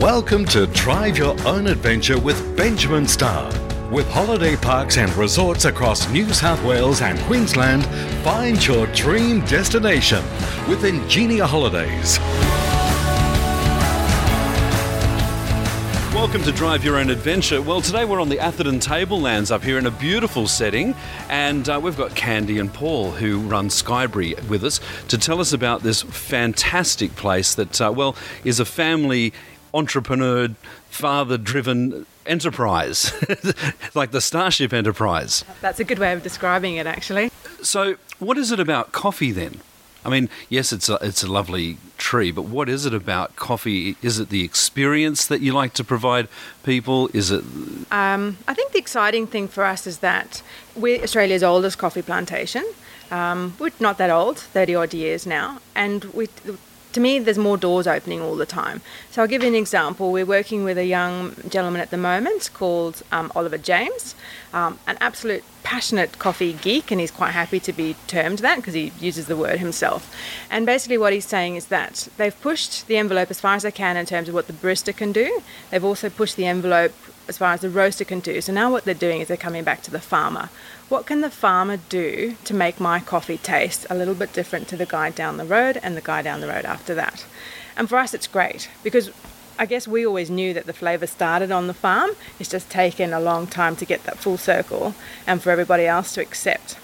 Welcome to Drive Your Own Adventure with Benjamin Starr. With holiday parks and resorts across New South Wales and Queensland, find your dream destination with Ingenia Holidays. Welcome to Drive Your Own Adventure. Well, today we're on the Atherton Tablelands up here in a beautiful setting, and uh, we've got Candy and Paul who run Skybury with us to tell us about this fantastic place that, uh, well, is a family entrepreneur, father driven enterprise, like the Starship Enterprise. That's a good way of describing it, actually. So, what is it about coffee then? I mean, yes, it's a, it's a lovely tree, but what is it about coffee? Is it the experience that you like to provide people? Is it. Um, I think the exciting thing for us is that we're Australia's oldest coffee plantation. Um, we're not that old, 30 odd years now, and we, to me, there's more doors opening all the time. So I'll give you an example. We're working with a young gentleman at the moment called um, Oliver James, um, an absolute passionate coffee geek, and he's quite happy to be termed that because he uses the word himself. And basically, what he's saying is that they've pushed the envelope as far as they can in terms of what the barista can do. They've also pushed the envelope as far as the roaster can do. So now what they're doing is they're coming back to the farmer. What can the farmer do to make my coffee taste a little bit different to the guy down the road and the guy down the road after that? And for us, it's great because I guess we always knew that the flavour started on the farm. It's just taken a long time to get that full circle and for everybody else to accept.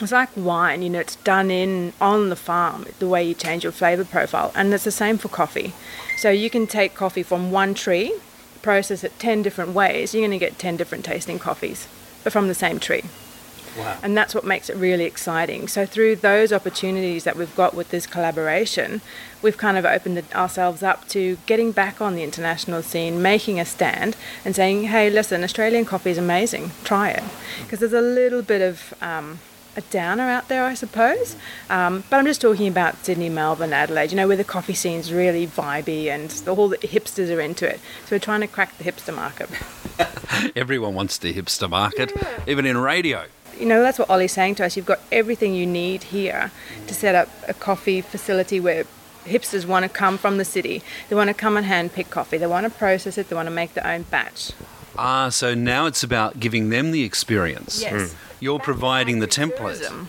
It's like wine, you know, it's done in on the farm, the way you change your flavour profile. And it's the same for coffee. So you can take coffee from one tree process it 10 different ways, you're going to get 10 different tasting coffees, but from the same tree. Wow. And that's what makes it really exciting. So, through those opportunities that we've got with this collaboration, we've kind of opened ourselves up to getting back on the international scene, making a stand, and saying, hey, listen, Australian coffee is amazing, try it. Because there's a little bit of um, a downer out there, I suppose. Um, but I'm just talking about Sydney, Melbourne, Adelaide, you know, where the coffee scene's really vibey and the, all the hipsters are into it. So we're trying to crack the hipster market. Everyone wants the hipster market, yeah. even in radio. You know, that's what Ollie's saying to us. You've got everything you need here to set up a coffee facility where hipsters want to come from the city. They want to come and hand pick coffee. They want to process it. They want to make their own batch. Ah, so now it's about giving them the experience. Yes. Mm. You're providing the template. Tourism.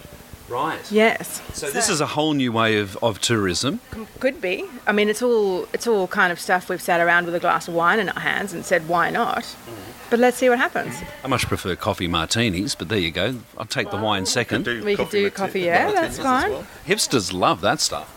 Right. Yes. So, so, this is a whole new way of, of tourism. Could be. I mean, it's all it's all kind of stuff we've sat around with a glass of wine in our hands and said, why not? Mm. But let's see what happens. I much prefer coffee martinis, but there you go. I'll take well, the wine second. We could do coffee, yeah, that's fine. Well. Hipsters love that stuff.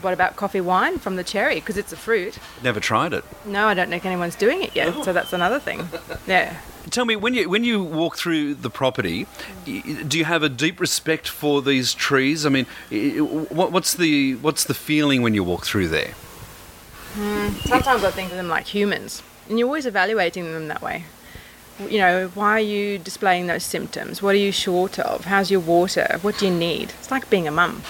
What about coffee wine from the cherry? Because it's a fruit. Never tried it. No, I don't think anyone's doing it yet. So that's another thing. Yeah. Tell me, when you when you walk through the property, do you have a deep respect for these trees? I mean, what's the what's the feeling when you walk through there? Mm, sometimes I think of them like humans, and you're always evaluating them that way. You know, why are you displaying those symptoms? What are you short of? How's your water? What do you need? It's like being a mum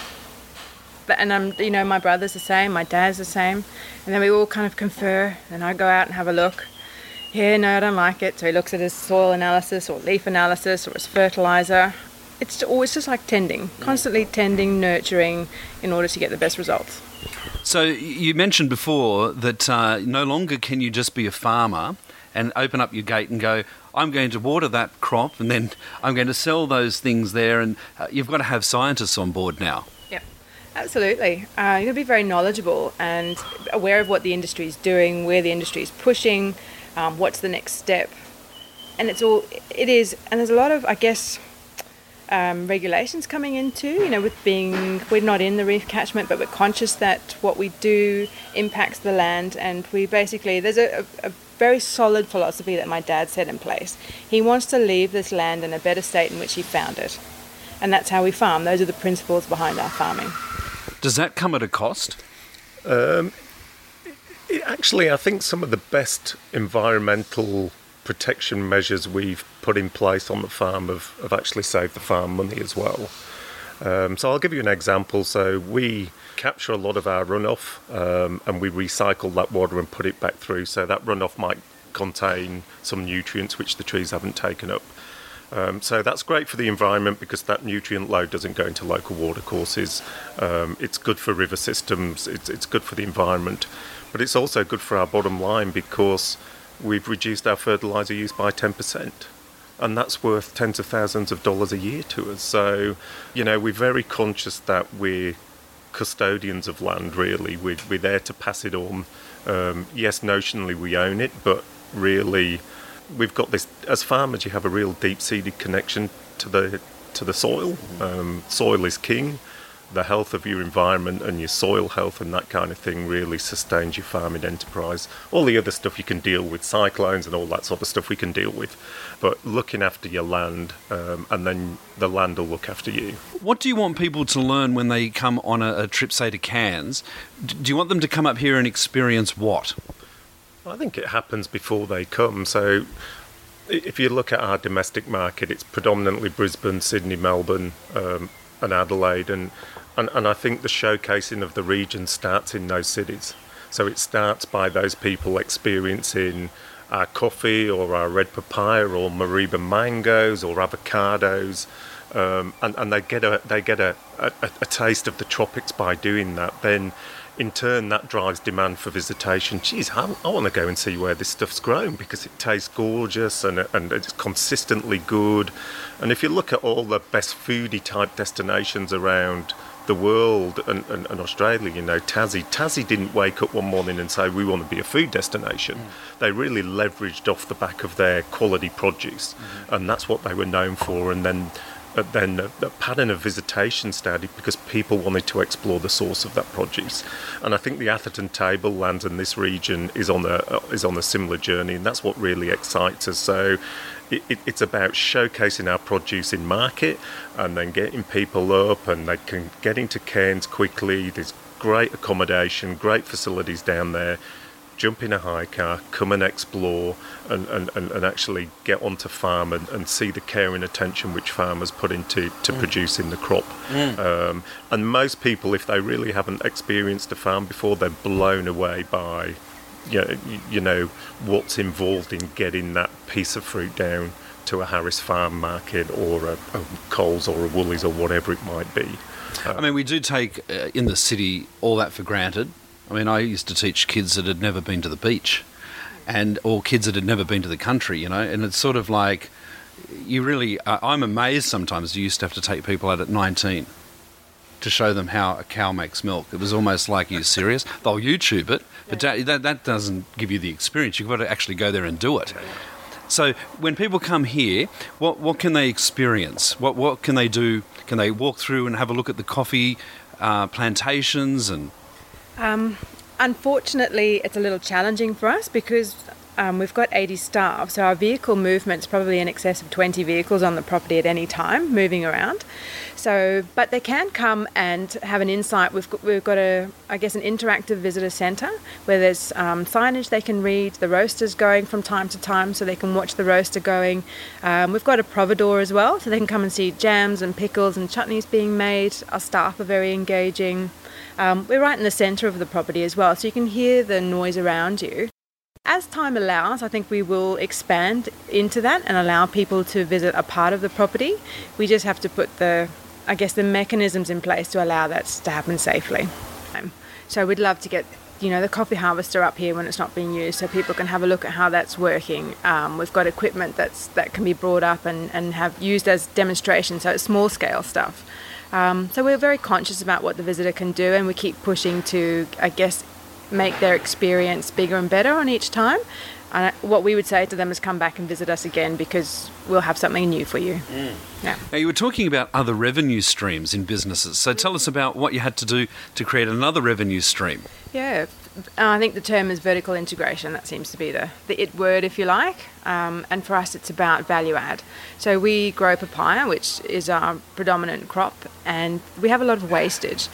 but and I'm you know my brother's the same, my dad's the same, and then we all kind of confer. And I go out and have a look. Yeah, no, I don't like it. So he looks at his soil analysis or leaf analysis or his fertilizer. It's always just like tending, constantly tending, nurturing, in order to get the best results. So you mentioned before that uh, no longer can you just be a farmer and open up your gate and go, I'm going to water that crop and then I'm going to sell those things there. And uh, you've got to have scientists on board now. Absolutely. Uh, you've got to be very knowledgeable and aware of what the industry is doing, where the industry is pushing, um, what's the next step. And it's all, it is, and there's a lot of, I guess, um, regulations coming into, you know, with being, we're not in the reef catchment, but we're conscious that what we do impacts the land. And we basically, there's a, a very solid philosophy that my dad set in place. He wants to leave this land in a better state in which he found it. And that's how we farm. Those are the principles behind our farming. Does that come at a cost? Um, it, actually, I think some of the best environmental protection measures we've put in place on the farm have, have actually saved the farm money as well. Um, so I'll give you an example. So we capture a lot of our runoff um, and we recycle that water and put it back through. So that runoff might contain some nutrients which the trees haven't taken up. Um, so that's great for the environment because that nutrient load doesn't go into local watercourses. Um, it's good for river systems. It's, it's good for the environment, but it's also good for our bottom line because we've reduced our fertilizer use by 10%. And that's worth tens of thousands of dollars a year to us. So, you know, we're very conscious that we're custodians of land, really. We're, we're there to pass it on. Um, yes, notionally we own it, but really we've got this as farmers you have a real deep-seated connection to the to the soil. Um, soil is king. The health of your environment and your soil health and that kind of thing really sustains your farming enterprise. All the other stuff you can deal with cyclones and all that sort of stuff we can deal with. But looking after your land um, and then the land will look after you. What do you want people to learn when they come on a, a trip say to Cairns? Do you want them to come up here and experience what I think it happens before they come. So if you look at our domestic market, it's predominantly Brisbane, Sydney, Melbourne, um, and Adelaide, and, and and I think the showcasing of the region starts in those cities. So it starts by those people experiencing our coffee or our red papaya or Mareeba mangoes or avocados. Um, and, and they get a they get a, a, a taste of the tropics by doing that. Then in turn, that drives demand for visitation. Geez, I, I want to go and see where this stuff's grown because it tastes gorgeous and, and it's consistently good. And if you look at all the best foodie type destinations around the world and, and, and, Australia, you know, Tassie. Tassie didn't wake up one morning and say, we want to be a food destination. Mm. They really leveraged off the back of their quality produce, mm-hmm. and that's what they were known for. And then but then a, a pattern of visitation started because people wanted to explore the source of that produce. And I think the Atherton tablelands in this region is on a is on a similar journey, and that's what really excites us. So. It, it, it's about showcasing our produce in market and then getting people up and they can get into Cairns quickly. There's great accommodation, great facilities down there jump in a hire car, come and explore, and, and, and, and actually get onto farm and, and see the care and attention which farmers put into to mm. producing the crop. Mm. Um, and most people, if they really haven't experienced a farm before, they're blown away by you know, you know what's involved in getting that piece of fruit down to a Harris Farm market or a, a Coles or a Woolies or whatever it might be. Uh, I mean, we do take uh, in the city all that for granted. I mean, I used to teach kids that had never been to the beach, and or kids that had never been to the country, you know, and it's sort of like you really. Uh, I'm amazed sometimes. You used to have to take people out at 19 to show them how a cow makes milk. It was almost like, you're you serious?" They'll YouTube it, but that, that doesn't give you the experience. You've got to actually go there and do it. So when people come here, what what can they experience? What what can they do? Can they walk through and have a look at the coffee uh, plantations and um, unfortunately, it's a little challenging for us because um, we've got 80 staff, so our vehicle movement's probably in excess of 20 vehicles on the property at any time, moving around. So, but they can come and have an insight. We've got, we've got a, I guess, an interactive visitor centre where there's um, signage they can read. The roasters going from time to time, so they can watch the roaster going. Um, we've got a providore as well, so they can come and see jams and pickles and chutneys being made. Our staff are very engaging. Um, we're right in the centre of the property as well, so you can hear the noise around you. As time allows, I think we will expand into that and allow people to visit a part of the property. We just have to put the, I guess, the mechanisms in place to allow that to happen safely. So we'd love to get you know the coffee harvester up here when it's not being used so people can have a look at how that's working um, we've got equipment that's that can be brought up and, and have used as demonstration so it's small scale stuff um, so we're very conscious about what the visitor can do, and we keep pushing to, I guess, make their experience bigger and better on each time. And what we would say to them is come back and visit us again because we'll have something new for you. Mm. Yeah. Now, you were talking about other revenue streams in businesses. So tell us about what you had to do to create another revenue stream. Yeah, I think the term is vertical integration. That seems to be the, the it word, if you like. Um, and for us, it's about value add. So we grow papaya, which is our predominant crop, and we have a lot of wastage.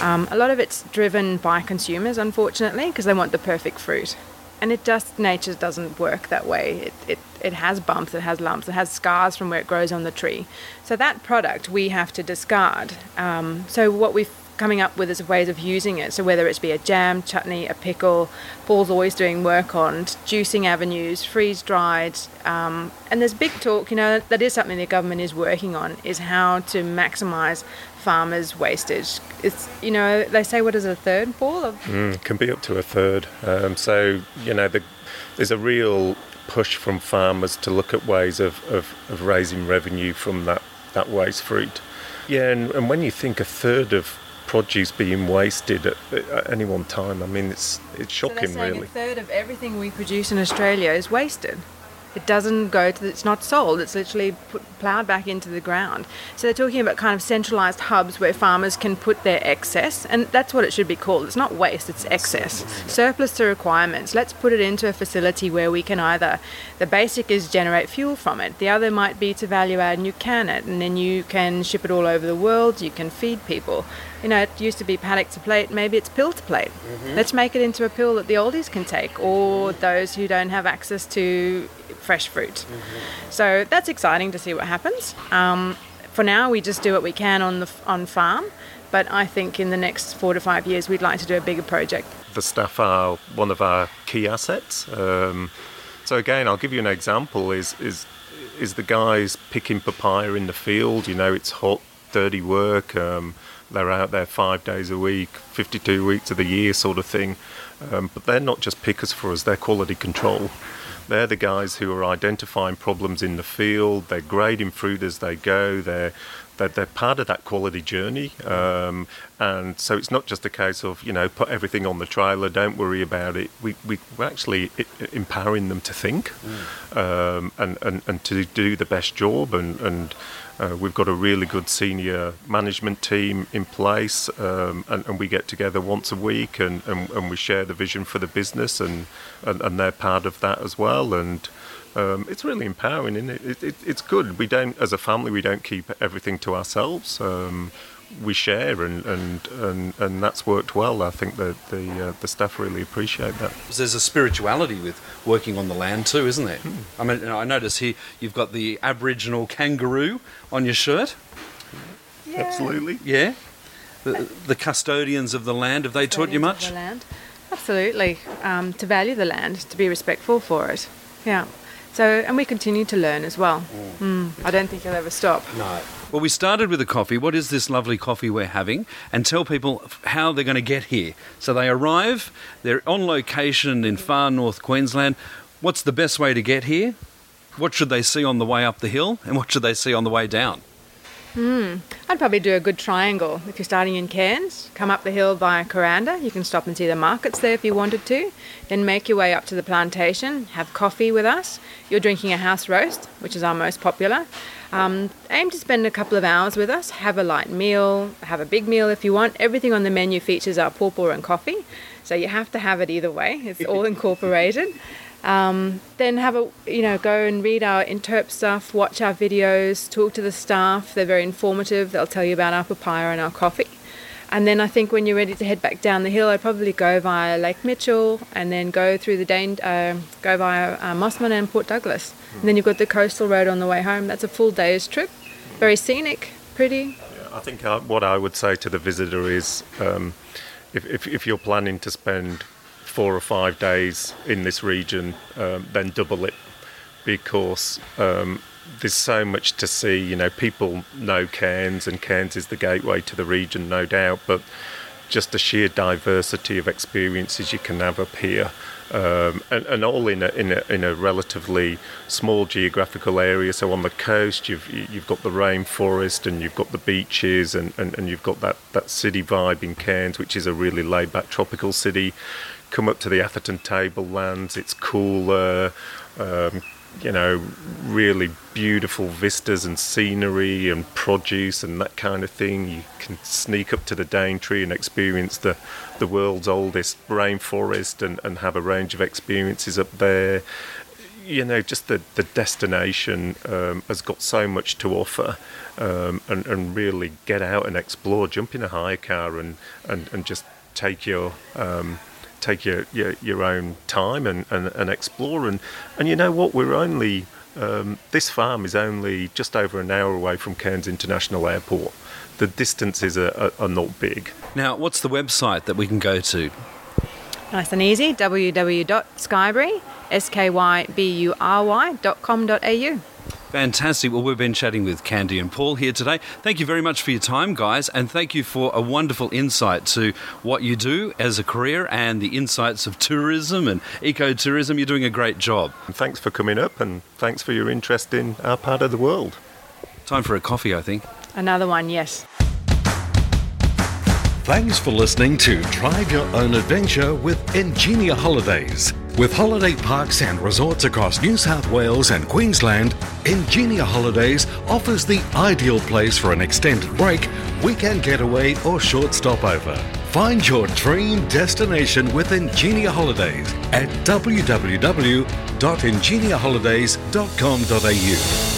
Um, a lot of it's driven by consumers, unfortunately, because they want the perfect fruit and it just nature doesn't work that way. It, it it has bumps, it has lumps, it has scars from where it grows on the tree. So that product we have to discard. Um, so what we've coming up with ways of using it. So whether it's be a jam, chutney, a pickle, Paul's always doing work on juicing avenues, freeze dried, um, and there's big talk. You know that is something the government is working on is how to maximise farmers' wastage. It's you know they say what is a third, Paul? Of- mm, can be up to a third. Um, so you know the, there's a real push from farmers to look at ways of, of, of raising revenue from that, that waste fruit. Yeah, and, and when you think a third of produce being wasted at, at any one time, I mean, it's it's shocking, so really. A third of everything we produce in Australia is wasted. It doesn't go to, the, it's not sold, it's literally put, ploughed back into the ground. So they're talking about kind of centralised hubs where farmers can put their excess, and that's what it should be called. It's not waste, it's excess. Surplus to requirements. Let's put it into a facility where we can either, the basic is generate fuel from it, the other might be to value add and you can it, and then you can ship it all over the world, you can feed people. You know, it used to be paddock to plate, maybe it's pill to plate. Mm-hmm. Let's make it into a pill that the oldies can take, or those who don't have access to fresh fruit. Mm-hmm. So that's exciting to see what happens. Um, for now, we just do what we can on the on farm, but I think in the next four to five years, we'd like to do a bigger project. The staff are one of our key assets. Um, so again, I'll give you an example: is is is the guys picking papaya in the field? You know, it's hot, dirty work. Um, they're out there five days a week, 52 weeks of the year, sort of thing. Um, but they're not just pickers for us; they're quality control. They're the guys who are identifying problems in the field. They're grading fruit as they go. They're they're, they're part of that quality journey. Um, and so it's not just a case of you know put everything on the trailer, don't worry about it. We we we're actually empowering them to think mm. um, and, and and to do the best job and and uh, we've got a really good senior management team in place, um, and, and, we get together once a week and, and, and, we share the vision for the business, and, and, they're part of that as well. And um, it's really empowering, and it? It, it? it's good. We don't, as a family, we don't keep everything to ourselves. Um, we share, and, and, and, and that's worked well. I think that the uh, the staff really appreciate that. There's a spirituality with working on the land too, isn't there? Hmm. I mean, I notice here you've got the Aboriginal kangaroo on your shirt. Yeah. Absolutely. Yeah. The, the, custodians of the land have they taught you much? the land. Absolutely. Um, to value the land, to be respectful for it. Yeah. So, and we continue to learn as well. Mm. Mm, I don't think you'll ever stop. No. Well, we started with a coffee. What is this lovely coffee we're having? And tell people how they're going to get here. So they arrive, they're on location in far north Queensland. What's the best way to get here? What should they see on the way up the hill? And what should they see on the way down? Hmm. I'd probably do a good triangle. If you're starting in Cairns, come up the hill via Kuranda. You can stop and see the markets there if you wanted to. Then make your way up to the plantation, have coffee with us. You're drinking a house roast, which is our most popular. Um, aim to spend a couple of hours with us, have a light meal, have a big meal if you want. Everything on the menu features our pawpaw and coffee, so you have to have it either way. It's all incorporated. Um, then have a you know go and read our interp stuff, watch our videos, talk to the staff. They're very informative. They'll tell you about our papaya and our coffee. And then I think when you're ready to head back down the hill, I'd probably go via Lake Mitchell and then go through the Dane, uh, go via uh, Mossman and Port Douglas. And then you've got the coastal road on the way home. That's a full day's trip. Very scenic, pretty. Yeah, I think uh, what I would say to the visitor is um, if, if, if you're planning to spend four or five days in this region, um, then double it because um, there's so much to see. You know, people know Cairns, and Cairns is the gateway to the region, no doubt, but just the sheer diversity of experiences you can have up here. Um, and, and, all in a, in a, in a relatively small geographical area. So on the coast, you've you've got the rainforest, and you've got the beaches, and, and, and you've got that, that city vibe in Cairns, which is a really laid back tropical city come up to the Atherton Tablelands. It's cooler. Um, you know, really beautiful vistas and scenery and produce and that kind of thing. You can sneak up to the Daintree and experience the, the world's oldest rainforest and, and have a range of experiences up there. You know, just the, the destination um, has got so much to offer um, and, and really get out and explore, jump in a hire car and, and, and just take your um, take your, your, your own time and, and, and explore. And, and you know what? We're only, um, this farm is only just over an hour away from Cairns International Airport. the distances are, are, are not big. Now, what's the website that we can go to? Nice and easy. www.skybury, S-K-Y-B-U-R-Y dot com dot au. Fantastic. Well, we've been chatting with Candy and Paul here today. Thank you very much for your time, guys, and thank you for a wonderful insight to what you do as a career and the insights of tourism and ecotourism. You're doing a great job. Thanks for coming up and thanks for your interest in our part of the world. Time for a coffee, I think. Another one, yes. Thanks for listening to Drive Your Own Adventure with Ingenia Holidays. With holiday parks and resorts across New South Wales and Queensland, Ingenia Holidays offers the ideal place for an extended break, weekend getaway, or short stopover. Find your dream destination with Ingenia Holidays at www.ingeniaholidays.com.au.